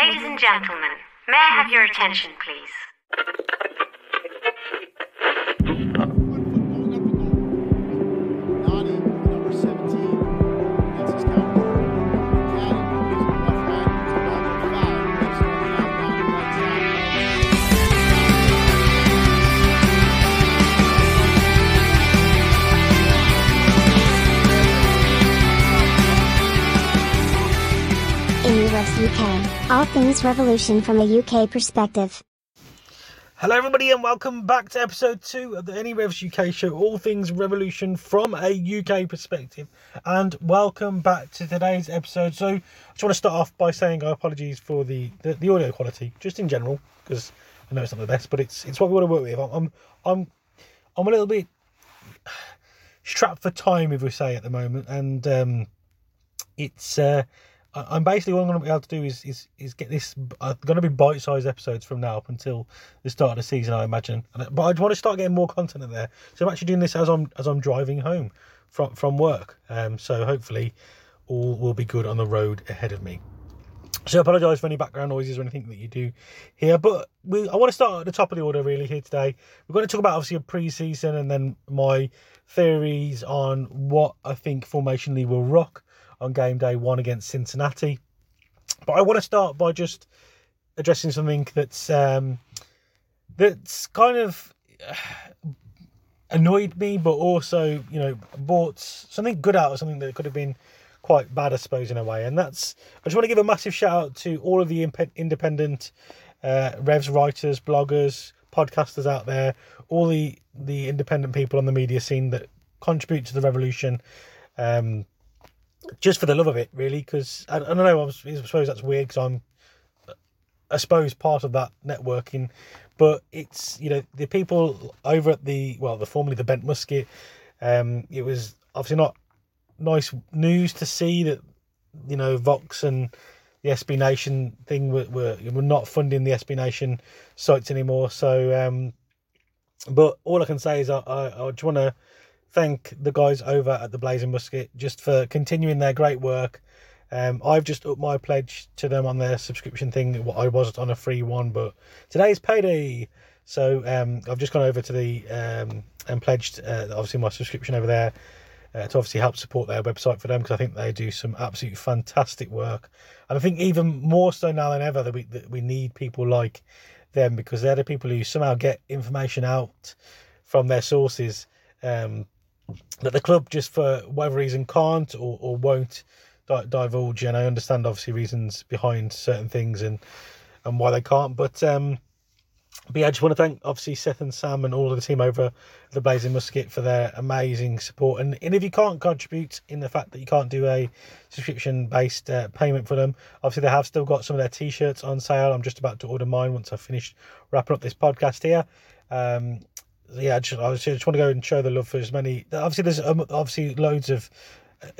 Ladies and gentlemen, may I have your attention, please? All things revolution from a UK perspective. Hello, everybody, and welcome back to episode two of the NE Revs UK show, all things revolution from a UK perspective. And welcome back to today's episode. So, I just want to start off by saying our apologies for the, the, the audio quality, just in general, because I know it's not the best, but it's it's what we want to work with. I'm I'm I'm a little bit strapped for time, if we say, at the moment, and um, it's. Uh, I'm basically what I'm going to be able to do is is, is get this. Uh, going to be bite-sized episodes from now up until the start of the season, I imagine. But I want to start getting more content in there. So I'm actually doing this as I'm as I'm driving home from from work. Um, so hopefully all will be good on the road ahead of me. So I apologise for any background noises or anything that you do here. But we, I want to start at the top of the order really here today. We're going to talk about obviously a pre-season and then my theories on what I think formationally will rock on game day one against Cincinnati. But I want to start by just addressing something that's um, that's kind of uh, annoyed me, but also you know brought something good out of something that could have been quite bad, I suppose, in a way. And that's I just want to give a massive shout out to all of the imp- independent uh, revs writers, bloggers, podcasters out there, all the the independent people on the media scene that contribute to the revolution. Um, just for the love of it, really, because I, I don't know. I, suppose that's weird because I'm, I suppose, part of that networking. But it's you know the people over at the well, the formerly the Bent Musket. Um, it was obviously not nice news to see that you know Vox and the SB Nation thing were were, were not funding the SB Nation sites anymore. So, um, but all I can say is I I, I just want to thank the guys over at the Blazing Musket just for continuing their great work. Um, I've just upped my pledge to them on their subscription thing. I was on a free one, but today's payday. So um, I've just gone over to the um, and pledged uh, obviously my subscription over there uh, to obviously help support their website for them because I think they do some absolutely fantastic work. And I think even more so now than ever that we that we need people like them because they're the people who somehow get information out from their sources. Um, that the club just for whatever reason can't or, or won't di- divulge and I understand obviously reasons behind certain things and and why they can't but um but yeah, I just want to thank obviously Seth and Sam and all of the team over the Blazing Musket for their amazing support. And, and if you can't contribute in the fact that you can't do a subscription based uh, payment for them, obviously they have still got some of their t shirts on sale. I'm just about to order mine once I've finished wrapping up this podcast here. Um, yeah, I just, I just want to go and show the love for as many. Obviously, there's um, obviously loads of,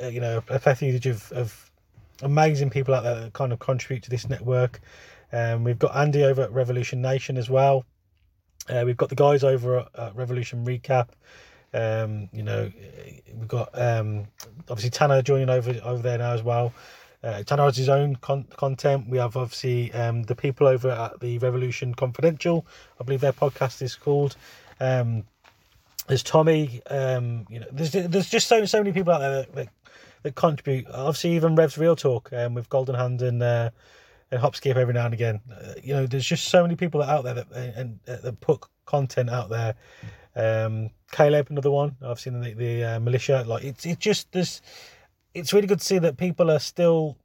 uh, you know, a plethora of, of amazing people out there that kind of contribute to this network. Um, we've got Andy over at Revolution Nation as well. Uh, we've got the guys over at, at Revolution Recap. Um, you know, we've got um, obviously Tanner joining over over there now as well. Uh, Tanner has his own con- content. We have obviously um, the people over at the Revolution Confidential. I believe their podcast is called. Um, there's Tommy. Um, you know, there's there's just so so many people out there that, that, that contribute. Obviously, even Revs Real Talk um, with Golden Hand and uh, and Hopskip every now and again. Uh, you know, there's just so many people out there that and uh, that put content out there. Um, Caleb, another one. I've seen the the uh, militia. Like it's it's just this. It's really good to see that people are still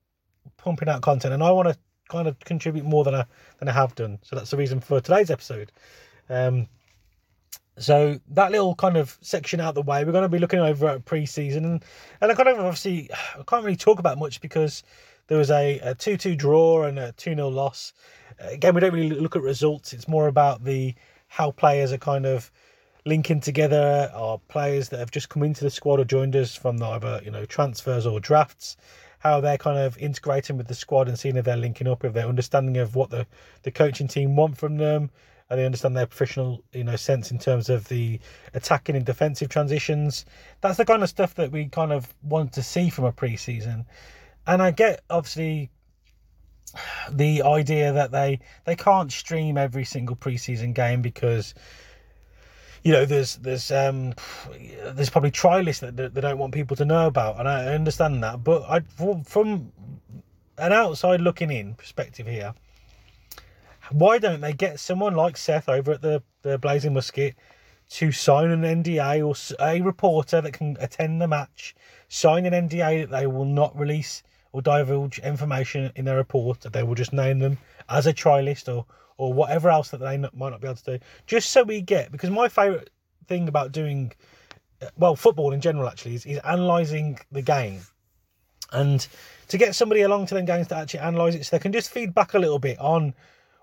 pumping out content, and I want to kind of contribute more than I than I have done. So that's the reason for today's episode. Um, so that little kind of section out the way, we're going to be looking over at pre-season, and, and I kind of obviously I can't really talk about much because there was a, a 2-2 draw and a 2-0 loss. Uh, again, we don't really look at results. It's more about the how players are kind of linking together, or players that have just come into the squad or joined us from either you know transfers or drafts. How they're kind of integrating with the squad and seeing if they're linking up, if they're understanding of what the, the coaching team want from them, and they understand their professional you know sense in terms of the attacking and defensive transitions. That's the kind of stuff that we kind of want to see from a pre-season. And I get obviously the idea that they they can't stream every single preseason game because you know there's there's um there's probably trial lists that they don't want people to know about and I understand that. But I from an outside looking in perspective here why don't they get someone like Seth over at the the Blazing Musket to sign an NDA or a reporter that can attend the match sign an NDA that they will not release or divulge information in their report that they will just name them as a trialist or or whatever else that they might not be able to do. Just so we get because my favorite thing about doing uh, well football in general actually is, is analyzing the game. And to get somebody along to them games to actually analyze it so they can just feed back a little bit on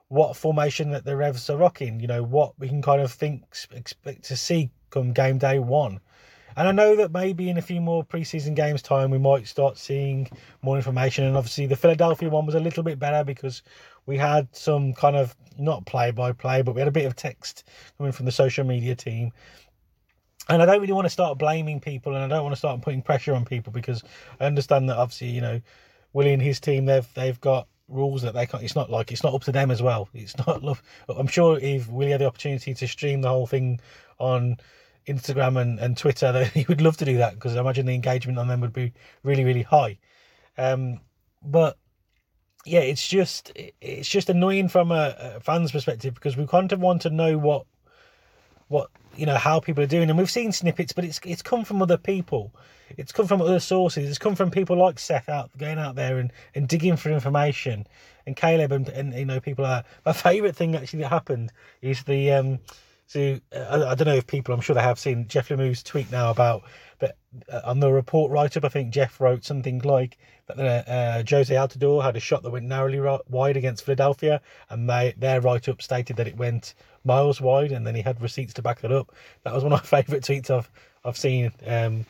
what formation that the revs are rocking you know what we can kind of think expect to see come game day one and I know that maybe in a few more preseason games time we might start seeing more information. And obviously the Philadelphia one was a little bit better because we had some kind of not play by play, but we had a bit of text coming from the social media team. And I don't really want to start blaming people, and I don't want to start putting pressure on people because I understand that obviously you know Willie and his team they've they've got rules that they can't. It's not like it's not up to them as well. It's not. I'm sure if Willie had the opportunity to stream the whole thing on Instagram and, and Twitter, that he would love to do that because I imagine the engagement on them would be really, really high. Um, but yeah, it's just it's just annoying from a, a fan's perspective because we kind of want to know what what you know how people are doing, and we've seen snippets, but it's it's come from other people, it's come from other sources, it's come from people like Seth out going out there and, and digging for information, and Caleb and, and you know people are my favourite thing actually that happened is the um so uh, I, don't know if people, I'm sure they have seen Jeff Lemoo's tweet now about uh, on the report write up. I think Jeff wrote something like that uh, uh, Jozy Altidore had a shot that went narrowly wide against Philadelphia, and they their write up stated that it went miles wide, and then he had receipts to back that up. That was one of my favourite tweets I've I've seen. Um,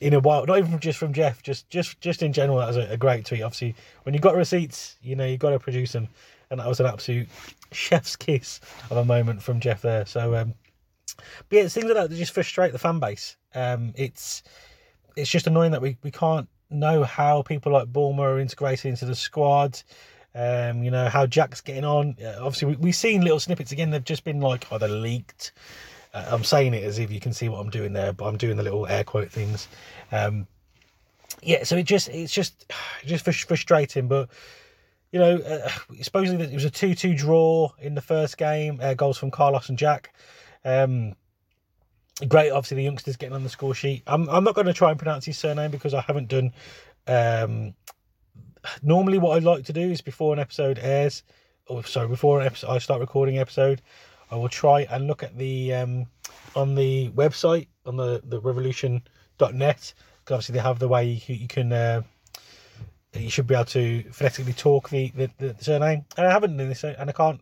in a while, not even just from Jeff, just just just in general, that was a, a great tweet. Obviously, when you've got receipts, you know you've got to produce them, and that was an absolute chef's kiss of a moment from Jeff there. So, um, but yeah, it's things like that that just frustrate the fan base. Um, it's it's just annoying that we, we can't know how people like Bulmer are integrated into the squad. Um, you know how Jack's getting on. Obviously, we, we've seen little snippets again. They've just been like either leaked. Uh, I'm saying it as if you can see what I'm doing there, but I'm doing the little air quote things. Um, yeah, so it just it's just just frustrating, but you know, uh, supposedly it was a 2 2 draw in the first game, uh, goals from Carlos and Jack. Um, great, obviously, the youngsters getting on the score sheet. I'm, I'm not going to try and pronounce his surname because I haven't done. Um, normally, what I like to do is before an episode airs, or sorry, before an episode, I start recording episode, I will try and look at the um, on the website on the the revolution.net because obviously they have the way you, you can uh, you should be able to phonetically talk the, the, the surname. And I haven't done this, and I can't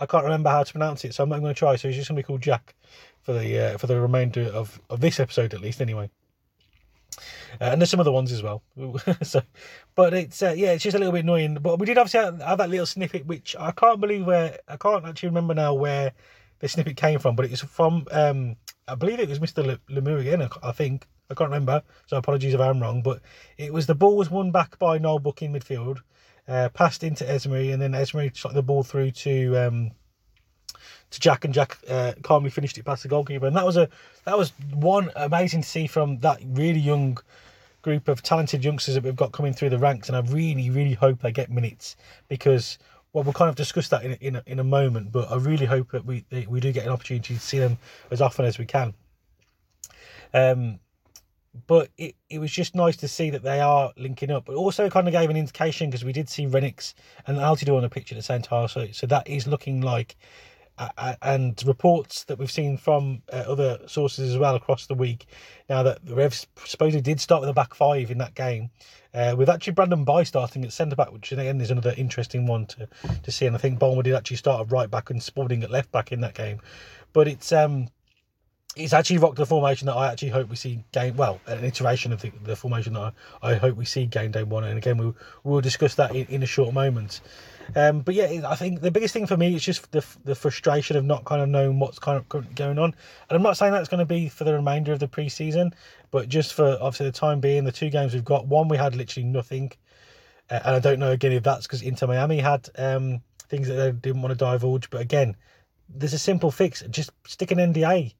I can't remember how to pronounce it, so I'm not going to try. So he's just going to be called Jack for the uh, for the remainder of, of this episode, at least, anyway. Uh, and there's some other ones as well. so, but it's uh, yeah, it's just a little bit annoying. But we did obviously have, have, that little snippet, which I can't believe where I can't actually remember now where the snippet came from. But it was from um, I believe it was Mr. Lemoo again. I think I can't remember, so apologies if I'm wrong. But it was the ball was won back by Noel Buck in midfield, uh, passed into Esmir, and then Esmir shot the ball through to um, to Jack, and Jack uh, calmly finished it past the goalkeeper. And that was a that was one amazing to see from that really young group of talented youngsters that we've got coming through the ranks. And I really, really hope they get minutes because well, we'll kind of discuss that in a, in a, in a moment. But I really hope that we we do get an opportunity to see them as often as we can. Um, but it, it was just nice to see that they are linking up. But also kind of gave an indication because we did see Rennicks and Altidore on the pitch at the same time. So, so that is looking like, uh, and reports that we've seen from uh, other sources as well across the week. Now that the Revs supposedly did start with a back five in that game, uh, with actually Brandon Bye starting at centre back, which again is another interesting one to, to see. And I think Bulmer did actually start at right back and Spaulding at left back in that game. But it's um it's actually rocked the formation that I actually hope we see game. Well, an iteration of the, the formation that I, I, hope we see game day one. And again, we we'll discuss that in, in a short moment. Um, but yeah, I think the biggest thing for me is just the the frustration of not kind of knowing what's kind of going on. And I'm not saying that's going to be for the remainder of the preseason, but just for obviously the time being, the two games we've got. One, we had literally nothing. Uh, and I don't know again if that's because Inter Miami had um, things that they didn't want to divulge. But again, there's a simple fix. Just stick an NDA.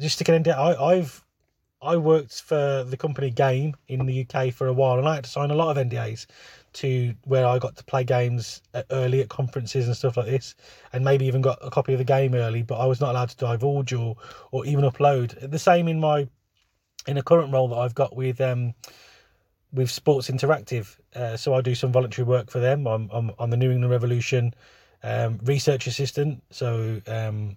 Just stick an NDA. I, I've I worked for the company Game in the UK for a while, and I had to sign a lot of NDAs to where I got to play games at, early at conferences and stuff like this, and maybe even got a copy of the game early. But I was not allowed to divulge or or even upload. The same in my in a current role that I've got with um with Sports Interactive. Uh, so I do some voluntary work for them. I'm I'm, I'm the New England Revolution um, research assistant. So um,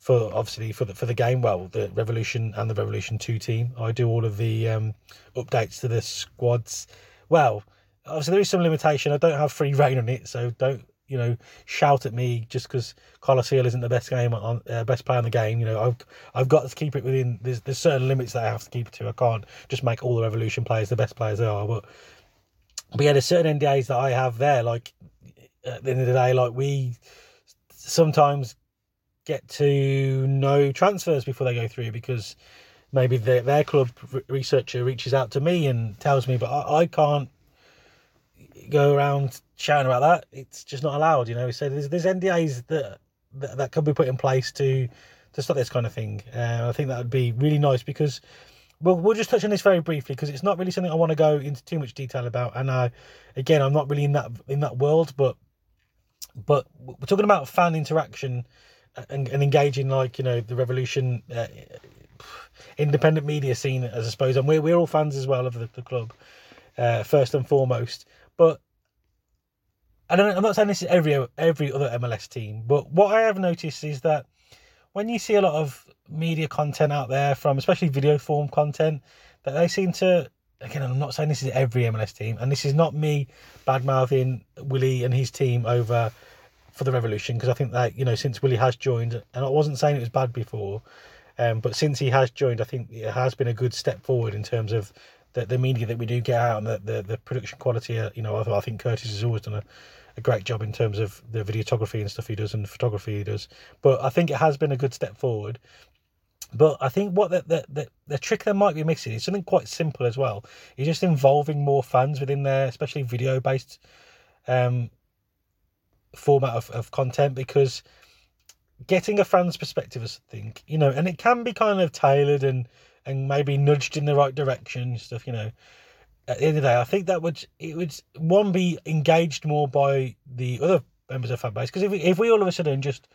for obviously for the for the game, well, the Revolution and the Revolution Two team, I do all of the um, updates to the squads. Well, obviously there is some limitation. I don't have free reign on it, so don't you know shout at me just because Carlos Gil isn't the best game on uh, best player in the game. You know I've I've got to keep it within. There's there's certain limits that I have to keep it to. I can't just make all the Revolution players the best players they are. But but yeah, there's certain NDAs that I have there. Like at the end of the day, like we sometimes get to know transfers before they go through because maybe their, their club researcher reaches out to me and tells me, but I, I can't go around shouting about that. It's just not allowed, you know. So there's there's NDAs that that, that can be put in place to to stop this kind of thing. Uh, I think that would be really nice because we'll we'll just touch on this very briefly because it's not really something I want to go into too much detail about. And I, again, I'm not really in that in that world, but but we're talking about fan interaction and, and engaging like you know the revolution. Uh, independent media scene, as I suppose, and we're we're all fans as well of the, the club, uh, first and foremost. But I don't. I'm not saying this is every every other MLS team, but what I have noticed is that when you see a lot of media content out there from, especially video form content, that they seem to. Again, I'm not saying this is every MLS team, and this is not me bad mouthing Willie and his team over for the Revolution because I think that you know since Willie has joined, and I wasn't saying it was bad before, um, but since he has joined, I think it has been a good step forward in terms of the, the media that we do get out and the, the, the production quality. Uh, you know, I, I think Curtis has always done a, a great job in terms of the videography and stuff he does and photography he does. But I think it has been a good step forward. But I think what the, the, the, the trick they might be missing is something quite simple as well. Is just involving more fans within their, especially video based um, format of, of content because getting a fan's perspective is something, you know, and it can be kind of tailored and and maybe nudged in the right direction stuff, you know. At the end of the day, I think that would it would one be engaged more by the other members of fan base because if we, if we all of a sudden just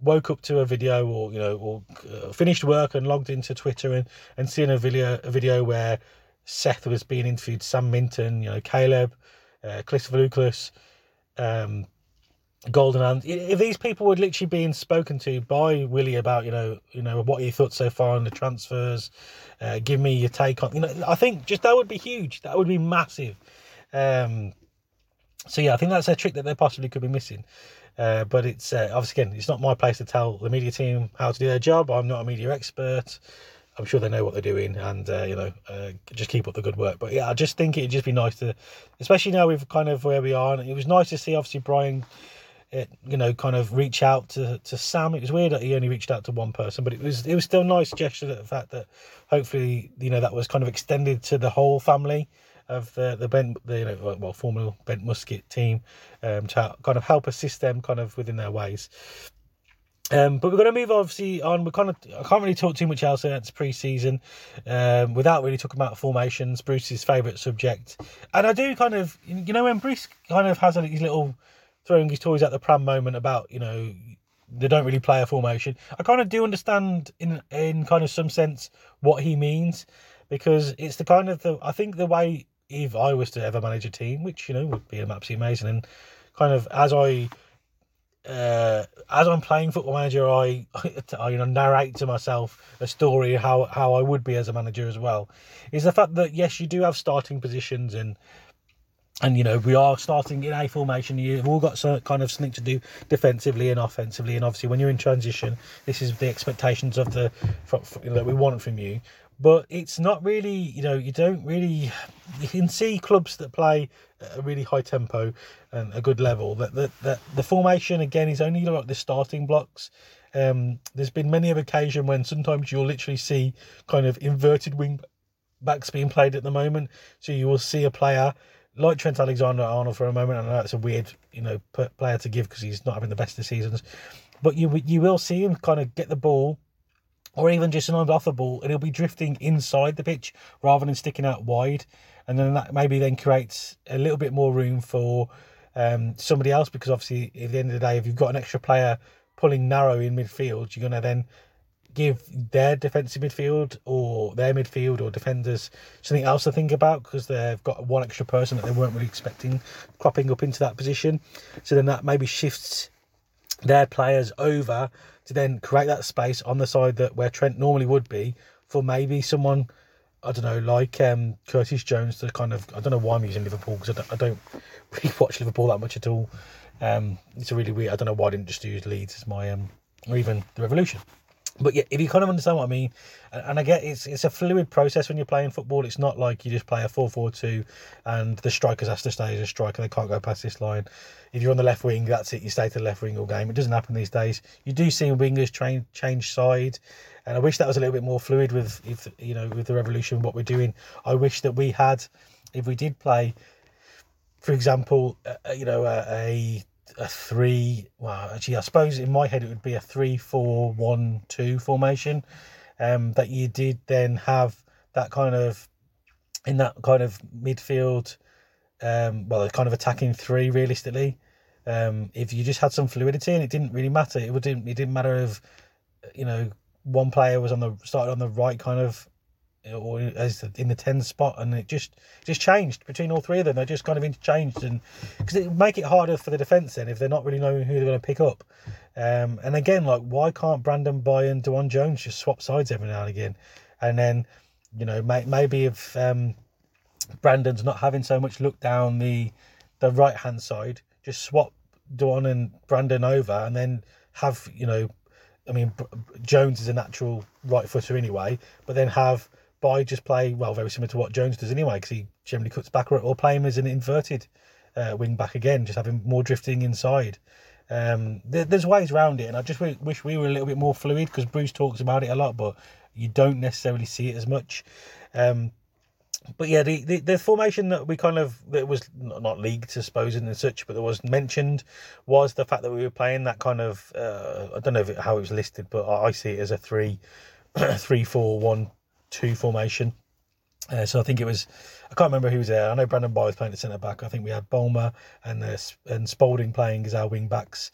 woke up to a video or you know or uh, finished work and logged into Twitter and and seeing a video a video where Seth was being interviewed, Sam Minton, you know Caleb, uh, Christopher Lucas, um, Golden Hand. If these people were literally being spoken to by Willie about, you know, you know what he thought so far on the transfers, uh, give me your take on, you know, I think just that would be huge. That would be massive. Um, so yeah, I think that's a trick that they possibly could be missing. Uh, but it's uh, obviously again, it's not my place to tell the media team how to do their job. I'm not a media expert. I'm sure they know what they're doing, and uh, you know, uh, just keep up the good work. But yeah, I just think it'd just be nice to, especially now we've kind of where we are, and it was nice to see obviously Brian it, you know, kind of reach out to, to Sam. It was weird that he only reached out to one person, but it was it was still a nice gesture that the fact that hopefully you know that was kind of extended to the whole family of the the Bent the you know well former Bent Musket team um, to kind of help assist them kind of within their ways. Um, but we're going to move obviously on. We kind of I can't really talk too much else. It's pre-season um, without really talking about formations. Bruce's favourite subject, and I do kind of you know when Bruce kind of has these little throwing his toys at the pram moment about you know they don't really play a formation. I kind of do understand in in kind of some sense what he means because it's the kind of the I think the way if I was to ever manage a team, which you know would be absolutely amazing, and kind of as I uh, as I'm playing football manager, I, I you know narrate to myself a story how how I would be as a manager as well. Is the fact that yes, you do have starting positions and and you know we are starting in a formation. You've all got some kind of something to do defensively and offensively, and obviously when you're in transition, this is the expectations of the that we want from you. But it's not really, you know, you don't really. You can see clubs that play a really high tempo and a good level. That that, that the formation again is only like the starting blocks. Um, there's been many of occasion when sometimes you'll literally see kind of inverted wing backs being played at the moment. So you will see a player like Trent Alexander Arnold for a moment. I know it's a weird, you know, player to give because he's not having the best of seasons, but you you will see him kind of get the ball, or even just an off the ball, and he'll be drifting inside the pitch rather than sticking out wide, and then that maybe then creates a little bit more room for um, somebody else because obviously at the end of the day, if you've got an extra player pulling narrow in midfield, you're going to then give their defensive midfield or their midfield or defenders something else to think about because they've got one extra person that they weren't really expecting cropping up into that position. So then that maybe shifts their players over to then create that space on the side that where Trent normally would be for maybe someone I don't know like um, Curtis Jones to kind of I don't know why I'm using Liverpool because I don't, I don't really watch Liverpool that much at all. Um, it's a really weird. I don't know why I didn't just use Leeds as my um, or even the Revolution but yeah, if you kind of understand what I mean, and I get it's it's a fluid process when you're playing football. It's not like you just play a 4-4-2 and the strikers has to stay as a striker. They can't go past this line. If you're on the left wing, that's it. You stay to the left wing all game. It doesn't happen these days. You do see wingers train change side, and I wish that was a little bit more fluid with if you know with the revolution what we're doing. I wish that we had, if we did play, for example, uh, you know a, a a three. Well, actually, I suppose in my head it would be a three, four, one, two formation. Um, that you did then have that kind of in that kind of midfield. Um, well, kind of attacking three realistically. Um, if you just had some fluidity and it didn't really matter, it wouldn't. It didn't matter if you know one player was on the started on the right kind of or as in the 10 spot and it just just changed between all three of them. They just kind of interchanged and because it make it harder for the defence then if they're not really knowing who they're going to pick up. Um, and again like why can't Brandon Bye and DeJuan Jones just swap sides every now and again? And then you know may, maybe if um, Brandon's not having so much look down the the right hand side just swap DeJuan and Brandon over and then have you know I mean Jones is a natural right footer anyway but then have Bye just play well, very similar to what Jones does anyway, because he generally cuts back or, play him as an inverted uh, wing back again, just having more drifting inside. Um, there, there's ways around it, and I just wish we were a little bit more fluid because Bruce talks about it a lot, but you don't necessarily see it as much. Um, but yeah, the, the, the, formation that we kind of that was not leagued, I suppose, and such, but that was mentioned was the fact that we were playing that kind of uh, I don't know it, how it was listed, but I, I see it as a three, three, four, one, two formation. Uh, so I think it was, I can't remember who was there. I know Brandon Bye was playing at centre back. I think we had Bulmer and uh, and Spaulding playing as our wing backs.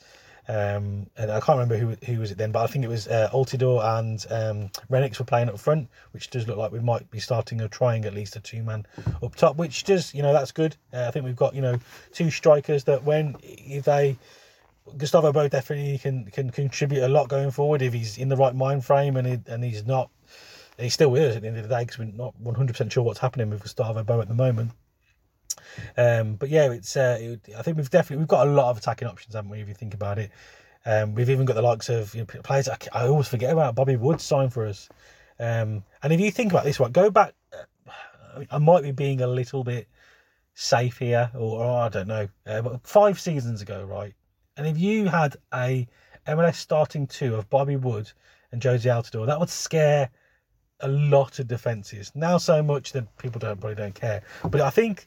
Um, and I can't remember who who was it then, but I think it was uh, Altidore and um, Rennicks were playing up front, which does look like we might be starting or trying at least a two man up top, which does you know that's good. Uh, I think we've got you know two strikers that when if they Gustavo Bou definitely can can contribute a lot going forward if he's in the right mind frame and he, and he's not he's still us at the end of the day because we're not 100% sure what's happening with Gustavo Bou at the moment. Um, but yeah, it's uh, it, I think we've definitely we've got a lot of attacking options, haven't we? If you think about it, um, we've even got the likes of you know, players. I, I, always forget about Bobby Wood signed for us. Um, and if you think about this, right, go back. Uh, I might be being a little bit safe here, or, or I don't know. Uh, but five seasons ago, right? And if you had a MLS starting two of Bobby Wood and Jozy Altidore, that would scare a lot of defenses. Now so much that people don't probably don't care. But I think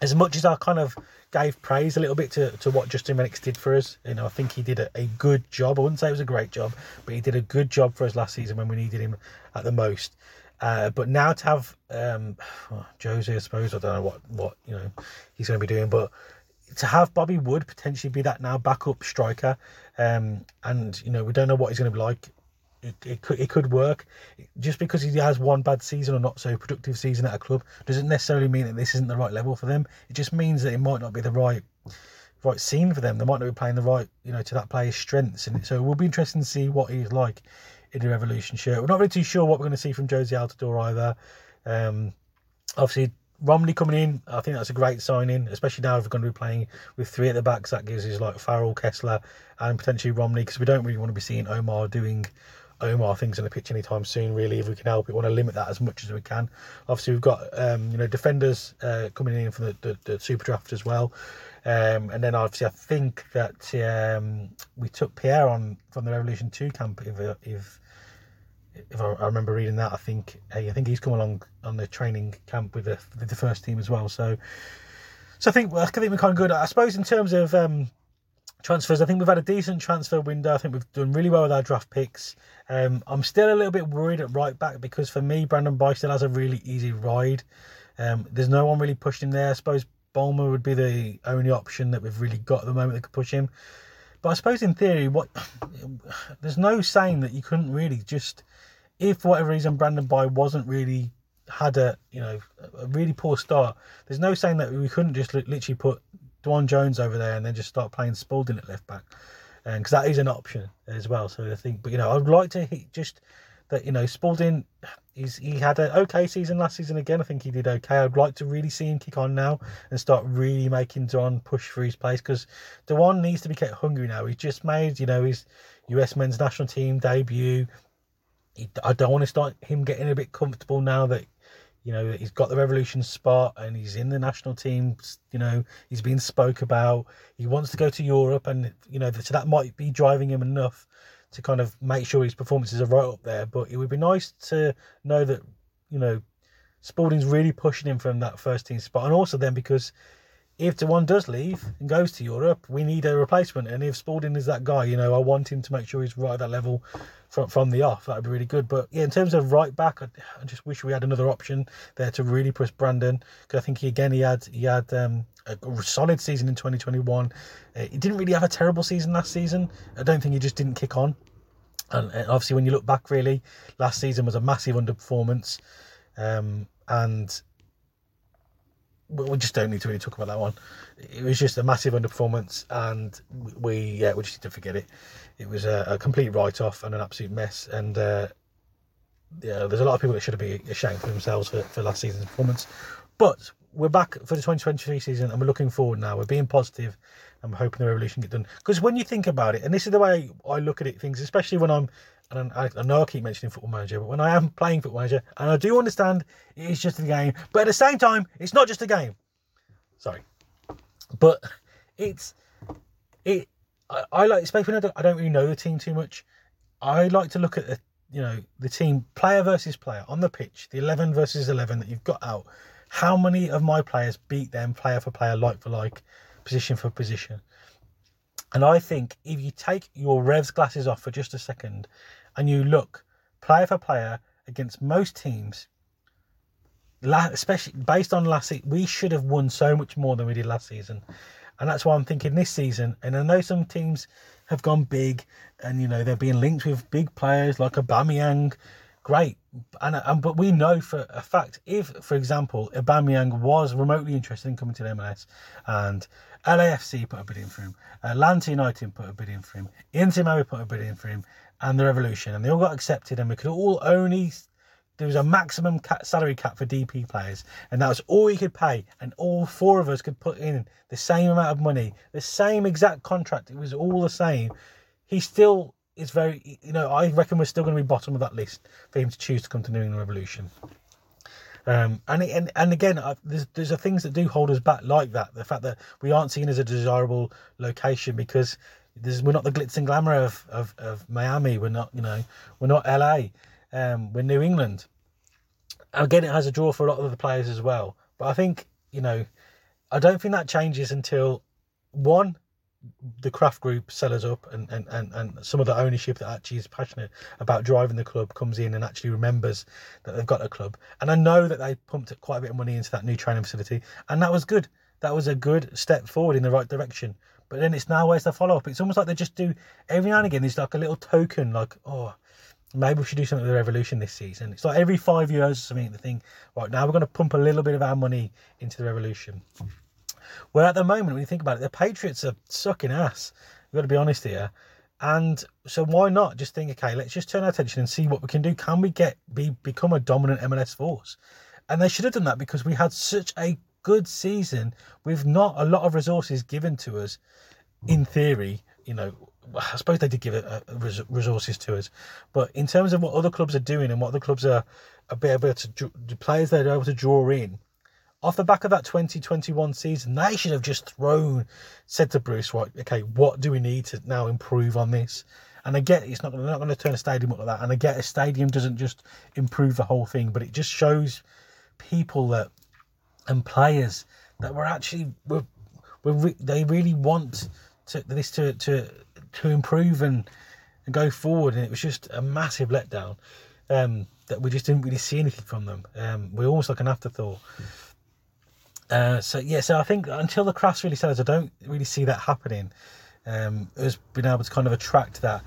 as much as I kind of gave praise a little bit to, to what Justin Rennicks did for us, you know, I think he did a, a good job. I wouldn't say it was a great job, but he did a good job for us last season when we needed him at the most. Uh, but now to have um, well, Jozy, I suppose I don't know what what you know he's going to be doing, but to have Bobby Wood potentially be that now backup striker, um, and you know we don't know what he's going to be like it, it could it could work. Just because he has one bad season or not so productive season at a club doesn't necessarily mean that this isn't the right level for them. It just means that it might not be the right right scene for them. They might not be playing the right you know to that player's strengths, and so it will be interesting to see what he's like in the Revolution shirt. We're not really too sure what we're going to see from Jozy Altidore either. Um, obviously, Romney coming in, I think that's a great signing, especially now if we're going to be playing with three at the backs. That gives us like Farrell, Kessler, and potentially Romney because we don't really want to be seeing Omar doing Omar things in the pitch anytime soon. Really, if we can help it, we want to limit that as much as we can. Obviously, we've got um, you know defenders uh, coming in from the, the, the, super draft as well, um, and then obviously I think that um, we took Pierre on from the Revolution Two camp. If if if I, I remember reading that, I think hey, I think he's come along on the training camp with the with the first team as well. So So I think I think we're kind of good. I suppose in terms of um, transfers, I think we've had a decent transfer window. I think we've done really well with our draft picks. Um, I'm still a little bit worried at right back because for me, Brandon Bye still has a really easy ride. Um, there's no one really pushing there. I suppose Bulmer would be the only option that we've really got at the moment that could push him. But I suppose in theory, what there's no saying that you couldn't really just, if for whatever reason Brandon Bye wasn't really had a you know a really poor start, there's no saying that we couldn't just literally put DeJuan Jones over there and then just start playing Spaulding at left back, and because that is an option as well. So I think, but you know, I'd like to hit just that you know Spaulding he's he had an okay season last season again. I think he did okay. I'd like to really see him kick on now and start really making Don push for his place because DeJuan needs to be kept hungry now. He's just made you know his US men's national team debut. I don't want to start him getting a bit comfortable now that you know he's got the revolution spot and he's in the national team. You know he's been spoke about. He wants to go to Europe and you know so that might be driving him enough to kind of make sure his performances are right up there. But it would be nice to know that, you know, Spaulding's really pushing him from that first team spot. And also then because if DeJuan does leave and goes to Europe, we need a replacement. And if Spaulding is that guy, you know, I want him to make sure he's right at that level from from the off. That would be really good. But yeah, in terms of right back, I, I just wish we had another option there to really push Brandon. Because I think he again he had he had um, a solid season in 2021. Uh, he didn't really have a terrible season last season. I don't think he just didn't kick on. And obviously, when you look back, really, last season was a massive underperformance. Um, and we just don't need to really talk about that one. It was just a massive underperformance, and we yeah we just need to forget it. It was a, a complete write off and an absolute mess. And uh, yeah, there's a lot of people that should be ashamed for themselves for, for last season's performance. But we're back for the 2023 season and we're looking forward now. We're being positive and we're hoping the revolution get done. Because when you think about it, and this is the way I look at it, things, especially when I'm, and I, I know I keep mentioning Football Manager, but when I am playing Football Manager, and I do understand it is just a game, but at the same time, it's not just a game. Sorry, but it's it. I, I like, especially when I don't, I don't really know the team too much. I like to look at the, you know, the team player versus player on the pitch, the eleven versus eleven that you've got out how many of my players beat them player for player, like for like, position for position? And I think if you take your Revs glasses off for just a second and you look player for player against most teams, especially based on last season, we should have won so much more than we did last season. And that's why I'm thinking this season. And I know some teams have gone big and, you know, they're being linked with big players like Aubameyang great. And, and but we know for a fact if, for example, Aubameyang was remotely interested in coming to the MLS, and LAFC put a bid in for him, Atlanta United put a bid in for him, Inter Miami put a bid in for him, and the Revolution, and they all got accepted, and we could all only there was a maximum cap, salary cap for DP players, and that was all you could pay, and all four of us could put in the same amount of money, the same exact contract. It was all the same. He still is very, you know, I reckon we're still going to be bottom of that list for him to choose to come to New England Revolution. Um, and, and and again, uh, there's there's a things that do hold us back like that. The fact that we aren't seen as a desirable location because we're not the glitz and glamour of, of, of Miami. We're not, you know, we're not LA. Um, we're New England. Again, it has a draw for a lot of the players as well. But I think, you know, I don't think that changes until one, the Kraft Group sellers up and, and, and, and some of the ownership that actually is passionate about driving the club comes in and actually remembers that they've got a club. And I know that they pumped quite a bit of money into that new training facility, and that was good. That was a good step forward in the right direction. But then it's now where's the follow up? It's almost like they just do every now and again. There's like a little token, like oh, maybe we should do something with the revolution this season. It's like every five years or something. The thing, right now we're going to pump a little bit of our money into the revolution. Where at the moment, when you think about it, the Patriots are sucking ass. We've got to be honest here. And so why not just think, okay, let's just turn our attention and see what we can do. Can we get be become a dominant MLS force? And they should have done that because we had such a good season with not a lot of resources given to us. In theory, you know, I suppose they did give uh, resources to us, but in terms of what other clubs are doing and what other clubs are, are able to the players they're able to draw in, off the back of that 2021 season, they should have just thrown, said to Bruce, right, okay, what do we need to now improve on this? And I get it's not, not going to turn a stadium up like that. And I get a stadium doesn't just improve the whole thing, but it just shows people that and players that we're actually we're, we're re- they really want to, this to to to improve and, and go forward, and it was just a massive letdown. Um, that we just didn't really see anything from them. Um, we're almost like an afterthought. Uh, so yeah, so I think until the crash really sells, I don't really see that happening. Um, has been able to kind of attract that,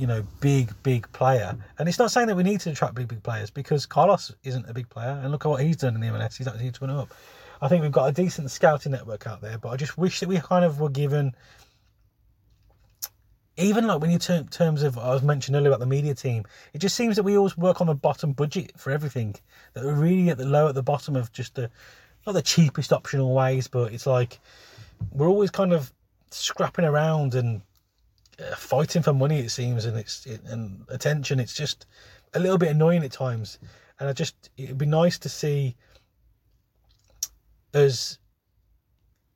you know, big big player. And it's not saying that we need to attract big big players because Carlos isn't a big player, and look at what he's done in the MLS. He's actually turning up. I think we've got a decent scouting network out there, but I just wish that we kind of were given even like when you term terms of I was mentioned earlier about the media team, it just seems that we always work on the bottom budget for everything. That we're really at the low at the bottom of just the not the cheapest optional ways, but it's like we're always kind of scrapping around and Uh, fighting for money. It seems and it's it, and attention. It's just a little bit annoying at times, and I just it'd be nice to see us,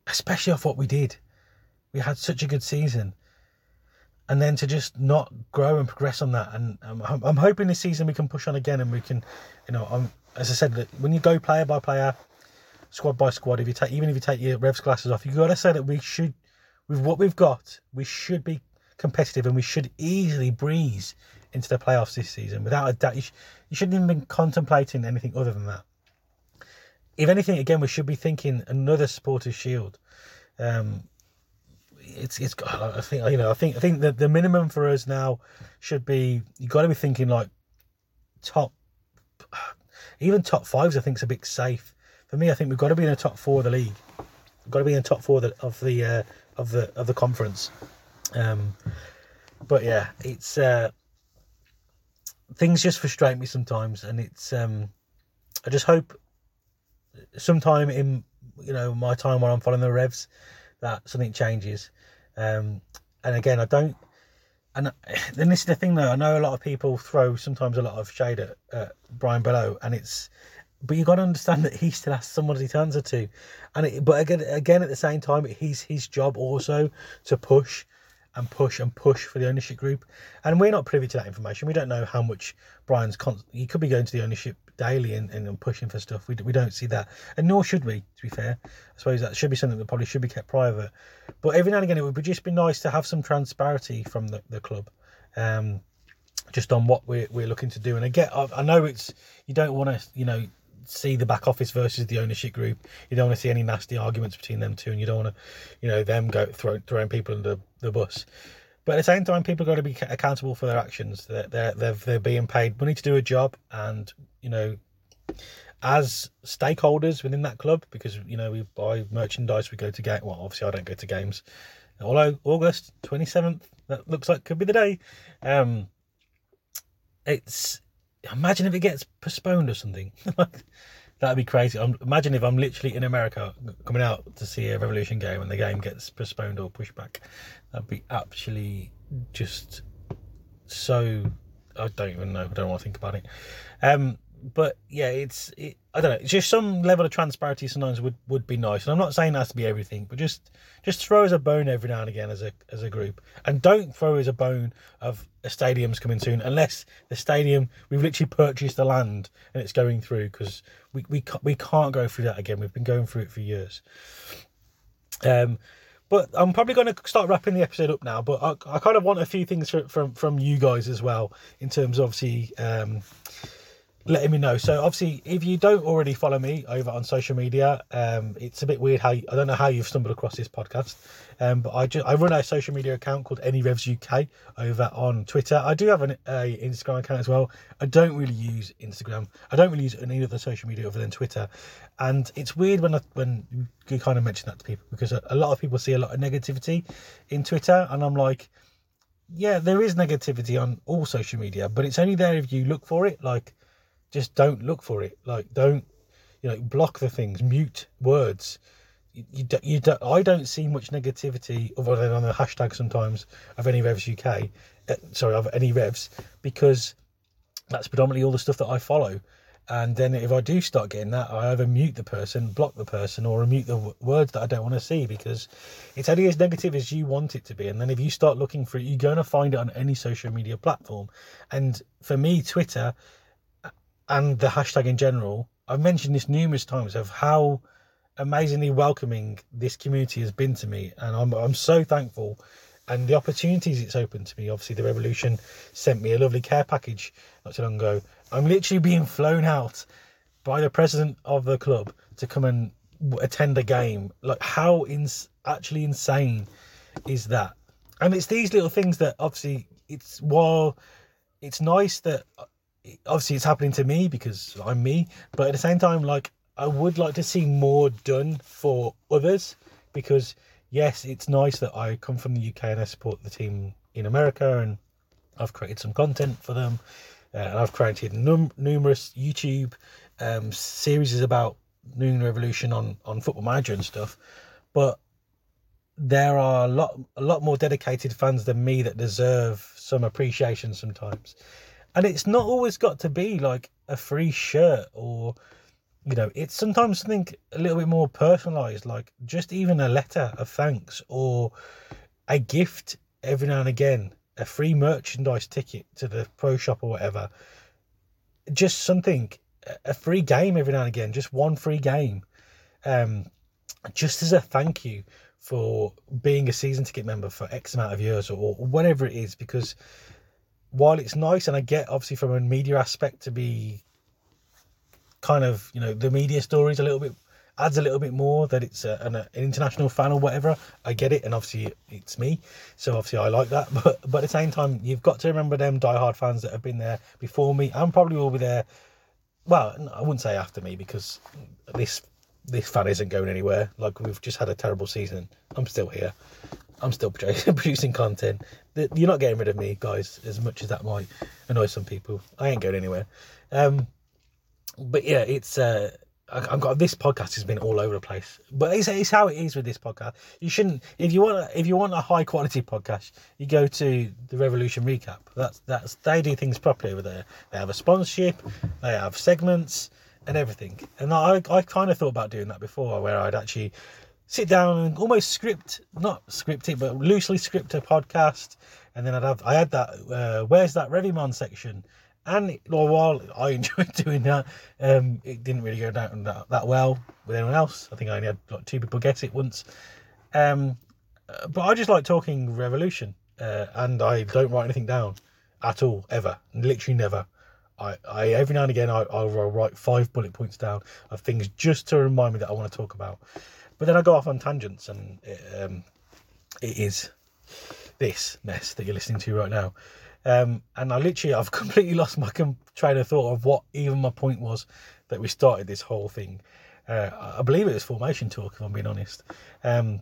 especially off what we did. We had such a good season and then to just not grow and progress on that. And I'm, I'm hoping this season we can push on again and we can, you know, I'm, as I said, when you go player by player, squad by squad, if you take even if you take your Revs glasses off, you got to say that we should, with what we've got, we should be competitive and we should easily breeze into the playoffs this season without a doubt. You, sh- you shouldn't even be contemplating anything other than that. If anything, again, we should be thinking another supporters shield. Um, it's it's I think you know I think I think that the minimum for us now should be you got to be thinking like top even top fives I think is a bit safe for me I think we've got to be in the top four of the league we've got to be in the top four of the of the, uh, of the of the conference um, but yeah it's uh, things just frustrate me sometimes and it's um, I just hope sometime in you know my time when I'm following the revs that something changes. Um, and again, I don't. And then this is the thing, though. I know a lot of people throw sometimes a lot of shade at, at Brian Bilello, and it's. But you got to understand that he still has somebody to answer to, and it, but again, again at the same time, he's his job also to push and push and push for the ownership group. And we're not privy to that information. We don't know how much Brian's. Con- he could be going to the ownership daily and, and pushing for stuff. We, we don't see that, and nor should we. To be fair, I suppose that should be something that probably should be kept private. But every now and again, it would just be nice to have some transparency from the, the club. Um, just on what we're, we're looking to do. And again, I, I know it's you don't want to, you know, see the back office versus the ownership group. You don't want to see any nasty arguments between them two, and you don't want to, you know, them go throw, throwing people under the bus. But at the same time, people got to be accountable for their actions. They're, they're they're they're being paid money to do a job, and you know, as stakeholders within that club, because you know we buy merchandise, we go to game. Well, obviously I don't go to games. Although August twenty seventh, that looks like could be the day. Um, it's imagine if it gets postponed or something. That'd be crazy. I'm, imagine if I'm literally in America coming out to see a Revolution game and the game gets postponed or pushed back. That'd be actually just so. I don't even know. I don't want to think about it. Um, but yeah, it's it, I don't know. It's just some level of transparency sometimes would, would be nice. And I'm not saying that to be everything, but just just throw us a bone every now and again as a as a group, and don't throw us a bone of a stadium's coming soon unless the stadium we've literally purchased the land and it's going through because we we can't, we can't go through that again. We've been going through it for years. Um, but I'm probably going to start wrapping the episode up now. But I, I kind of want a few things from, from from you guys as well in terms of obviously. Um, letting me know. So obviously, if you don't already follow me over on social media, um, it's a bit weird how you, I don't know how you've stumbled across this podcast, um, but I just I run a social media account called NE Revs UK over on Twitter. I do have an a Instagram account as well. I don't really use Instagram. I don't really use any other social media other than Twitter, and it's weird when I, when you kind of mention that to people because a, a lot of people see a lot of negativity in Twitter, and I'm like. Yeah, there is negativity on all social media, but it's only there if you look for it. Like, just don't look for it. Like, don't, you know, block the things, mute words. You, you, you don't, I don't see much negativity other than on the hashtag sometimes of any revs UK, uh, sorry, of any revs, because that's predominantly all the stuff that I follow. And then if I do start getting that, I either mute the person, block the person, or mute the w- words that I don't want to see because it's only as negative as you want it to be. And then if you start looking for it, you're going to find it on any social media platform. And for me, Twitter and the hashtag in general, I've mentioned this numerous times of how amazingly welcoming this community has been to me, and I'm I'm so thankful. And the opportunities it's opened to me. Obviously, the Revolution sent me a lovely care package not too long ago. I'm literally being flown out by the president of the club to come and attend a game. Like, how ins- actually insane is that? And it's these little things that obviously it's while it's nice that obviously it's happening to me because I'm me, but at the same time, like I would like to see more done for others because yes, it's nice that I come from the UK and I support the team in America and I've created some content for them. Uh, and I've created num- numerous YouTube um, series about England Revolution on, on Football Manager and stuff. But there are a lot a lot more dedicated fans than me that deserve some appreciation sometimes. And it's not always got to be like a free shirt or you know, it's sometimes something a little bit more personalized, like just even a letter of thanks or a gift every now and again, a free merchandise ticket to the pro shop or whatever. Just something, a free game every now and again, just one free game. Um, just as a thank you for being a season ticket member for X amount of years or, or whatever it is, because while it's nice and I get obviously from a media aspect to be kind of you know the media stories a little bit adds a little bit more that it's a, an, an, international fan or whatever. I get it, and obviously it's me, so obviously I like that. But but at the same time, you've got to remember them diehard fans that have been there before me, and probably will be there. Well, I wouldn't say after me because this this fan isn't going anywhere. Like we've just had a terrible season. I'm still here. I'm still producing content. You're not getting rid of me, guys. As much as that might annoy some people, I ain't going anywhere. Um, but yeah, it's uh, I've got this podcast has been all over the place, but it's, it's how it is with this podcast. You shouldn't if you want if you want a high quality podcast, you go to the Revolution Recap. That's that's they do things properly over there. They have a sponsorship, they have segments and everything. And I I kind of thought about doing that before, where I'd actually sit down and almost script not script it, but loosely script a podcast, and then I'd have I had that uh, where's that Revimon section and well, while I enjoyed doing that, um, it didn't really go down that, that, well with anyone else. I think I only had like two people get it once. Um, but I just like talking revolution, uh, and I don't write anything down at all ever, literally never. I, I every now and again I, I'll write five bullet points down of things just to remind me that I want to talk about, but then I go off on tangents, and it, um, it is this mess that you're listening to right now. Um, and I literally, I've completely lost my train of thought of what even my point was that we started this whole thing. Uh, I believe it was formation talk, if I'm being honest. Um,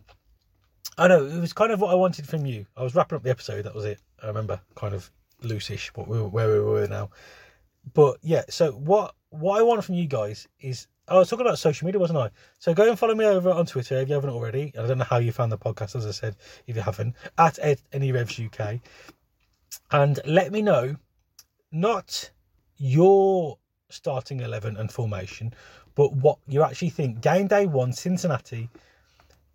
I know it was kind of what I wanted from you. I was wrapping up the episode. That was it. I remember kind of loosish what we where we were now. But yeah, so what what I want from you guys is I was talking about social media, wasn't I? So go and follow me over on Twitter if you haven't already. I don't know how you found the podcast, as I said, if you haven't, at NE Revs UK and let me know not your starting 11 and formation, but what you actually think. Game day one, Cincinnati.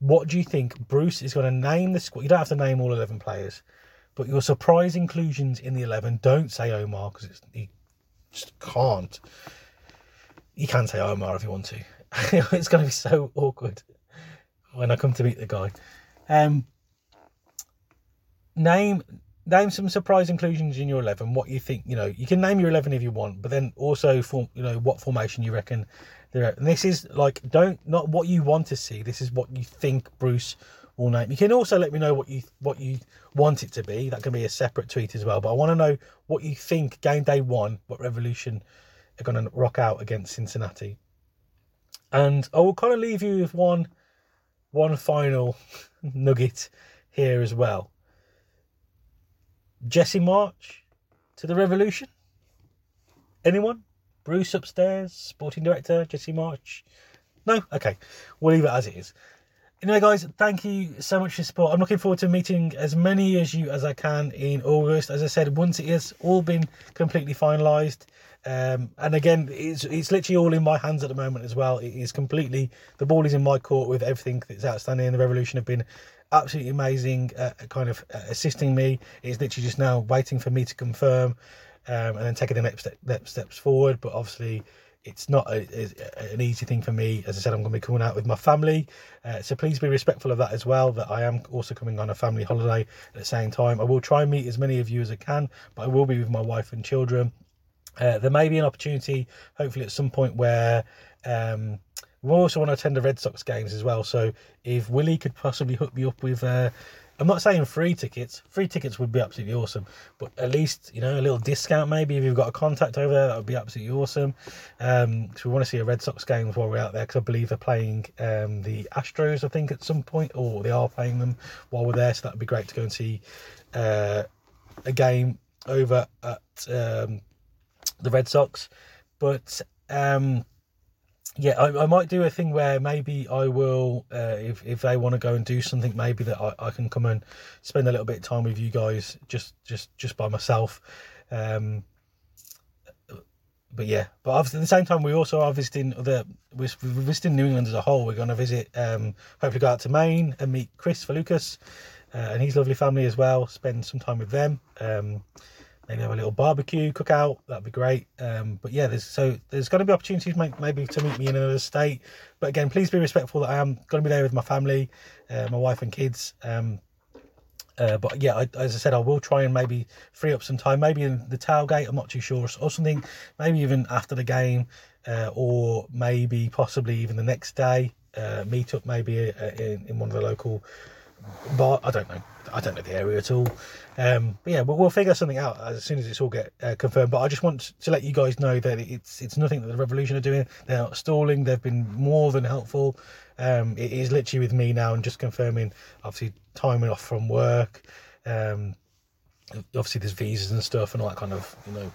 What do you think Bruce is going to name the squad? You don't have to name all 11 players, but your surprise inclusions in the 11. Don't say Omar because he just can't. You can say Omar if you want to. it's going to be so awkward when I come to meet the guy. Um, name name some surprise inclusions in your 11 what you think you know you can name your 11 if you want but then also form you know what formation you reckon there and this is like don't not what you want to see this is what you think bruce will name you can also let me know what you what you want it to be that can be a separate tweet as well but i want to know what you think game day one what revolution are going to rock out against cincinnati and i will kind of leave you with one one final nugget here as well Jesse Marsch to the Revolution? Anyone? Bruce upstairs, sporting director, Jesse Marsch. No? Okay. We'll leave it as it is. Anyway, guys, thank you so much for support. I'm looking forward to meeting as many as you as I can in August. As I said, once it has all been completely finalised, um, and again, it's it's literally all in my hands at the moment as well. It is completely the ball is in my court with everything that's outstanding. And the Revolution have been absolutely amazing, kind of assisting me. It's literally just now waiting for me to confirm um, and then taking the next, step, next steps forward. But obviously, it's not a, a, an easy thing for me. As I said, I'm going to be coming out with my family, uh, so please be respectful of that as well. That I am also coming on a family holiday at the same time. I will try and meet as many of you as I can, but I will be with my wife and children. Uh, there may be an opportunity, hopefully, at some point where. Um, we also want to attend the Red Sox games as well. So if Willie could possibly hook me up with uh, I'm not saying free tickets. Free tickets would be absolutely awesome, but at least you know a little discount maybe if you've got a contact over there, that would be absolutely awesome. Um, so we want to see a Red Sox game while we're out there because I believe they're playing um, the Astros, I think, at some point, or they are playing them while we're there. So that would be great to go and see uh, a game over at um, the Red Sox. But um, yeah, I, I, might do a thing where maybe I will, uh, if if they want to go and do something, maybe that I, I can come and spend a little bit of time with you guys, just just just by myself. Um, but yeah, but obviously at the same time we also are visiting other, we're, visiting New England as a whole. We're going to visit, um, hopefully go out to Maine and meet Chris Falukas uh, and his lovely family as well. Spend some time with them. Um, maybe have a little barbecue cookout that'd be great um, but yeah there's so there's going to be opportunities maybe to meet me in another state but again please be respectful that i am going to be there with my family uh, my wife and kids um, uh, but yeah, I, as I said, I will try and maybe free up some time, maybe in the tailgate. I'm not too sure, or something. Maybe even after the game, uh, or maybe possibly even the next day. Uh, meet up maybe uh, in, in one of the local bar. I don't know. I don't know the area at all. Um, but yeah, but we'll figure something out as soon as it's all get uh, confirmed. But I just want to let you guys know that it's it's nothing that the Revolution are doing. They're not stalling. They've been more than helpful. Um, it is literally with me now and just confirming, obviously timing off from work. Um, obviously there's visas and stuff and all that kind of you know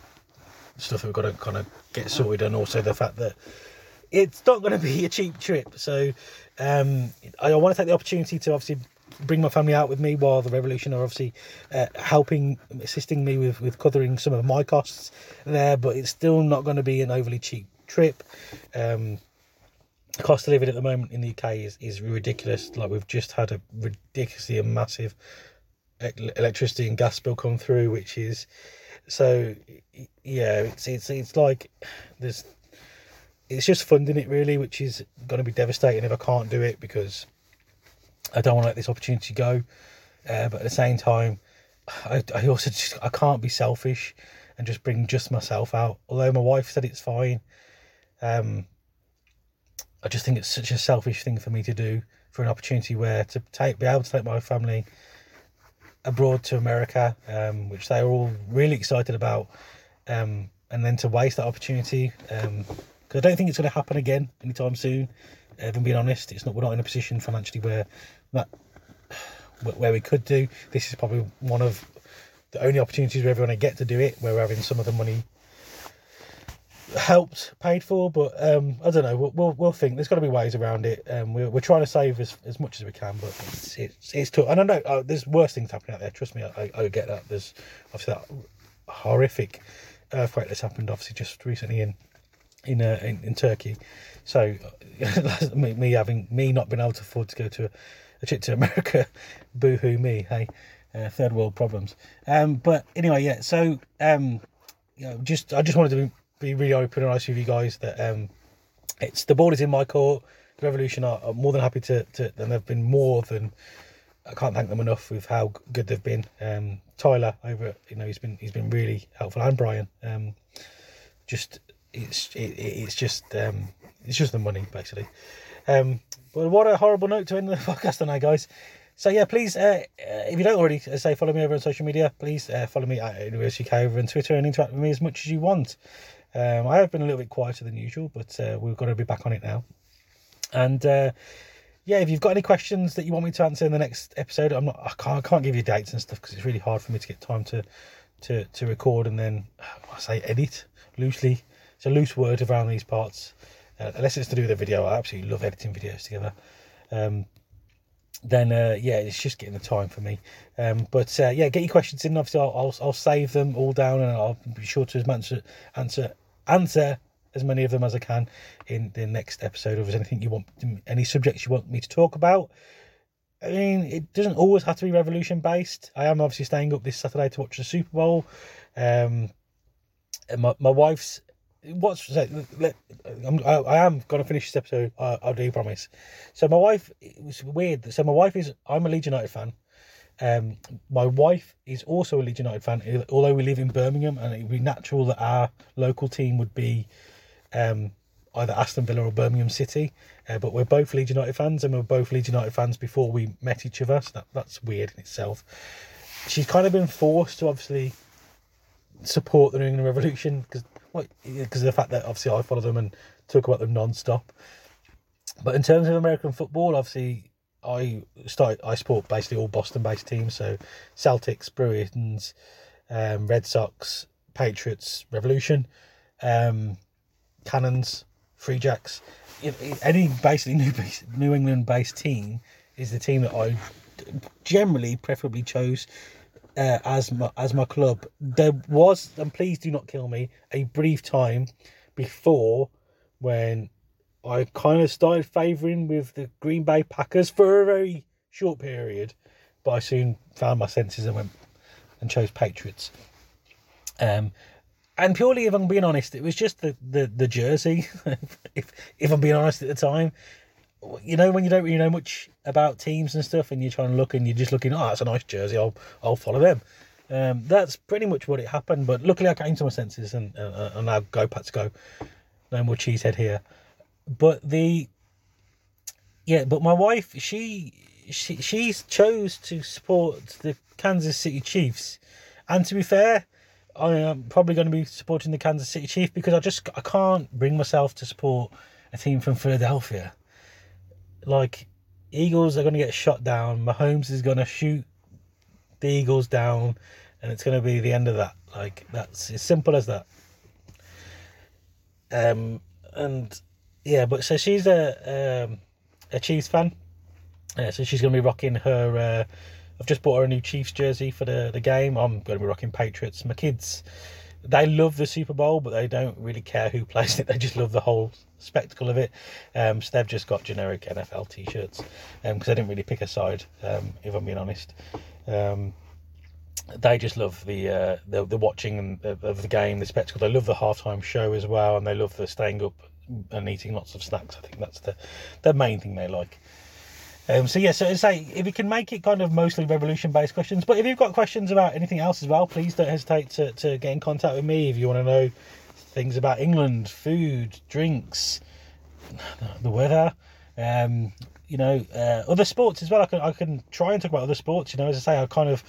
stuff that we've got to kind of get sorted, and also the fact that it's not going to be a cheap trip. So um, I want to take the opportunity to obviously bring my family out with me while the revolution are obviously uh, helping assisting me with with covering some of my costs there but it's still not going to be an overly cheap trip. Um, cost of living at the moment in the uk is, is ridiculous. Like we've just had a ridiculously massive electricity and gas bill come through which is so yeah it's it's it's like there's it's just funding it really which is going to be devastating if i can't do it because I don't want to let this opportunity go. Uh, but at the same time, I, I also just I can't be selfish and just bring just myself out. Although my wife said it's fine, um, I just think it's such a selfish thing for me to do for an opportunity where to take be able to take my family abroad to America, um, which they were all really excited about, um, and then to waste that opportunity because um, I don't think it's going to happen again anytime soon. If I'm being honest, it's not we're not in a position financially where that where we could do. This is probably one of the only opportunities where going to get to do it, where we're having some of the money helped paid for. But um, I don't know. We'll, we'll, we'll think. There's got to be ways around it. Um, we're, we're trying to save as, as much as we can, but it's it's, it's tough. And I know uh, there's worse things happening out there. Trust me, I, I get that. There's obviously that horrific earthquake that's happened obviously just recently in in uh, in, in Turkey. So me, me having me not being able to afford to go to a, a trip to America, boo hoo me. Hey, uh, third world problems. Um, but anyway, yeah. So um, you know, just I just wanted to be, be really open and honest with you guys that um, it's the ball is in my court. The Revolution are, are more than happy to, to, and they've been more than. I can't thank them enough with how good they've been. Um, Tyler over, you know, he's been he's been really helpful, and Brian. Um, just it's it, it's just um, it's just the money basically. Um, but what a horrible note to end the podcast tonight, guys. So yeah, please, uh, uh, if you don't already uh, say follow me over on social media, please uh, follow me at NE Revs UK over on Twitter and interact with me as much as you want. Um, I have been a little bit quieter than usual, but uh, we've got to be back on it now. And uh, yeah, if you've got any questions that you want me to answer in the next episode, I'm not, I can't, I can't give you dates and stuff because it's really hard for me to get time to to to record and then I say edit loosely it's a loose word around these parts, uh, unless it's to do with a video. I absolutely love editing videos together. Um, then uh, yeah, it's just getting the time for me. Um, but uh, yeah, get your questions in. Obviously, I'll, I'll, I'll save them all down, and I'll be sure to answer answer answer as many of them as I can in the next episode. If there's anything you want, any subjects you want me to talk about. I mean, it doesn't always have to be revolution based. I am obviously staying up this Saturday to watch the Super Bowl. Um, my my wife's what's let, let, I'm, I, I am gonna finish this episode. I, I do you promise. So my wife, it was weird. So my wife is. I'm a Leeds United fan. Um, my wife is also a Leeds United fan. Although we live in Birmingham, and it would be natural that our local team would be um, either Aston Villa or Birmingham City. Uh, but we're both Leeds United fans, and we we're both Leeds United fans before we met each other. So that, that's weird in itself. She's kind of been forced to obviously support the New England Revolution because because of the fact that obviously I follow them and talk about them non-stop. But in terms of American football, obviously I start I support basically all Boston-based teams, so Celtics, Bruins, um, Red Sox, Patriots, Revolution, um, Cannons, Free Jacks. Any basically New New England-based team is the team that I generally preferably chose uh, as my as my club. There was, and please do not kill me, a brief time before when I kind of started favouring with the Green Bay Packers for a very short period, but I soon found my senses and went and chose Patriots. Um, and purely, if I'm being honest, it was just the the, the jersey. if if I'm being honest at the time, you know when you don't really know much about teams and stuff, and you're trying to look and you're just looking, oh, that's a nice jersey. I'll I'll follow them. Um, that's pretty much what it happened. But luckily, I came to my senses and uh, and now go Pats go. No more cheesehead here. But the yeah, but my wife she she she's chose to support the Kansas City Chiefs, and to be fair, I am probably going to be supporting the Kansas City Chiefs because I just I can't bring myself to support a team from Philadelphia like Eagles are going to get shot down. Mahomes is going to shoot the Eagles down, and it's going to be the end of that. Like that's as simple as that. Um, and yeah, but so she's a um, a Chiefs fan. Yeah, so she's going to be rocking her. Uh, I've just bought her a new Chiefs jersey for the the game. I'm going to be rocking Patriots. My kids they love the Super Bowl, but they don't really care who plays it. They just love the whole spectacle of it. Um, so they've just got generic NFL T-shirts because um, they didn't really pick a side. Um, if I'm being honest, um, they just love the, uh, the the watching of the game, the spectacle. They love the halftime show as well, and they love the staying up and eating lots of snacks. I think that's the the main thing they like. Um, so yeah, so say if you can make it kind of mostly revolution based questions, but if you've got questions about anything else as well, please don't hesitate to, to get in contact with me if you want to know things about England, food, drinks, the weather, um, you know, uh, other sports as well. I can I can try and talk about other sports. You know, as I say, I kind of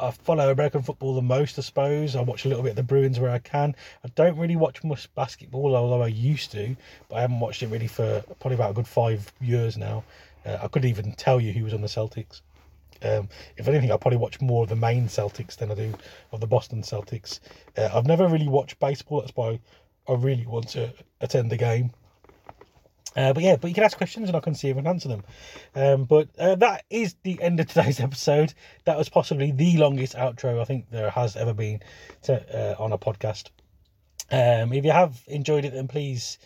I follow American football the most, I suppose. I watch a little bit of the Bruins where I can. I don't really watch much basketball, although I used to, but I haven't watched it really for probably about a good five years now. Uh, I couldn't even tell you who was on the Celtics. Um, if anything, I probably watch more of the Maine Celtics than I do of the Boston Celtics. Uh, I've never really watched baseball. That's why I really want to attend the game. Uh, but yeah, but you can ask questions and I can see if I can answer them. Um, but uh, that is the end of today's episode. That was possibly the longest outro I think there has ever been to, uh, on a podcast. Um, if you have enjoyed it, then please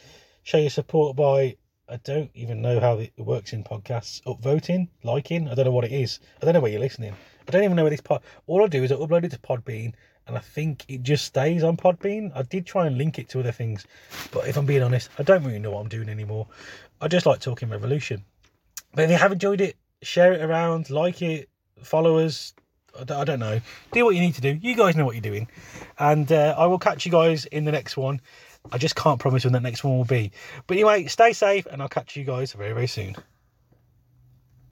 show your support by I don't even know how it works in podcasts. Upvoting, liking, I don't know what it is. I don't know where you're listening. I don't even know where this pod. All I do is I upload it to Podbean, and I think it just stays on Podbean. I did try and link it to other things, but if I'm being honest, I don't really know what I'm doing anymore. I just like talking Revolution. But if you have enjoyed it, share it around, like it, follow us. I don't know. Do what you need to do. You guys know what you're doing, and uh, I will catch you guys in the next one. I just can't promise when that next one will be. But anyway, stay safe, and I'll catch you guys very, very soon.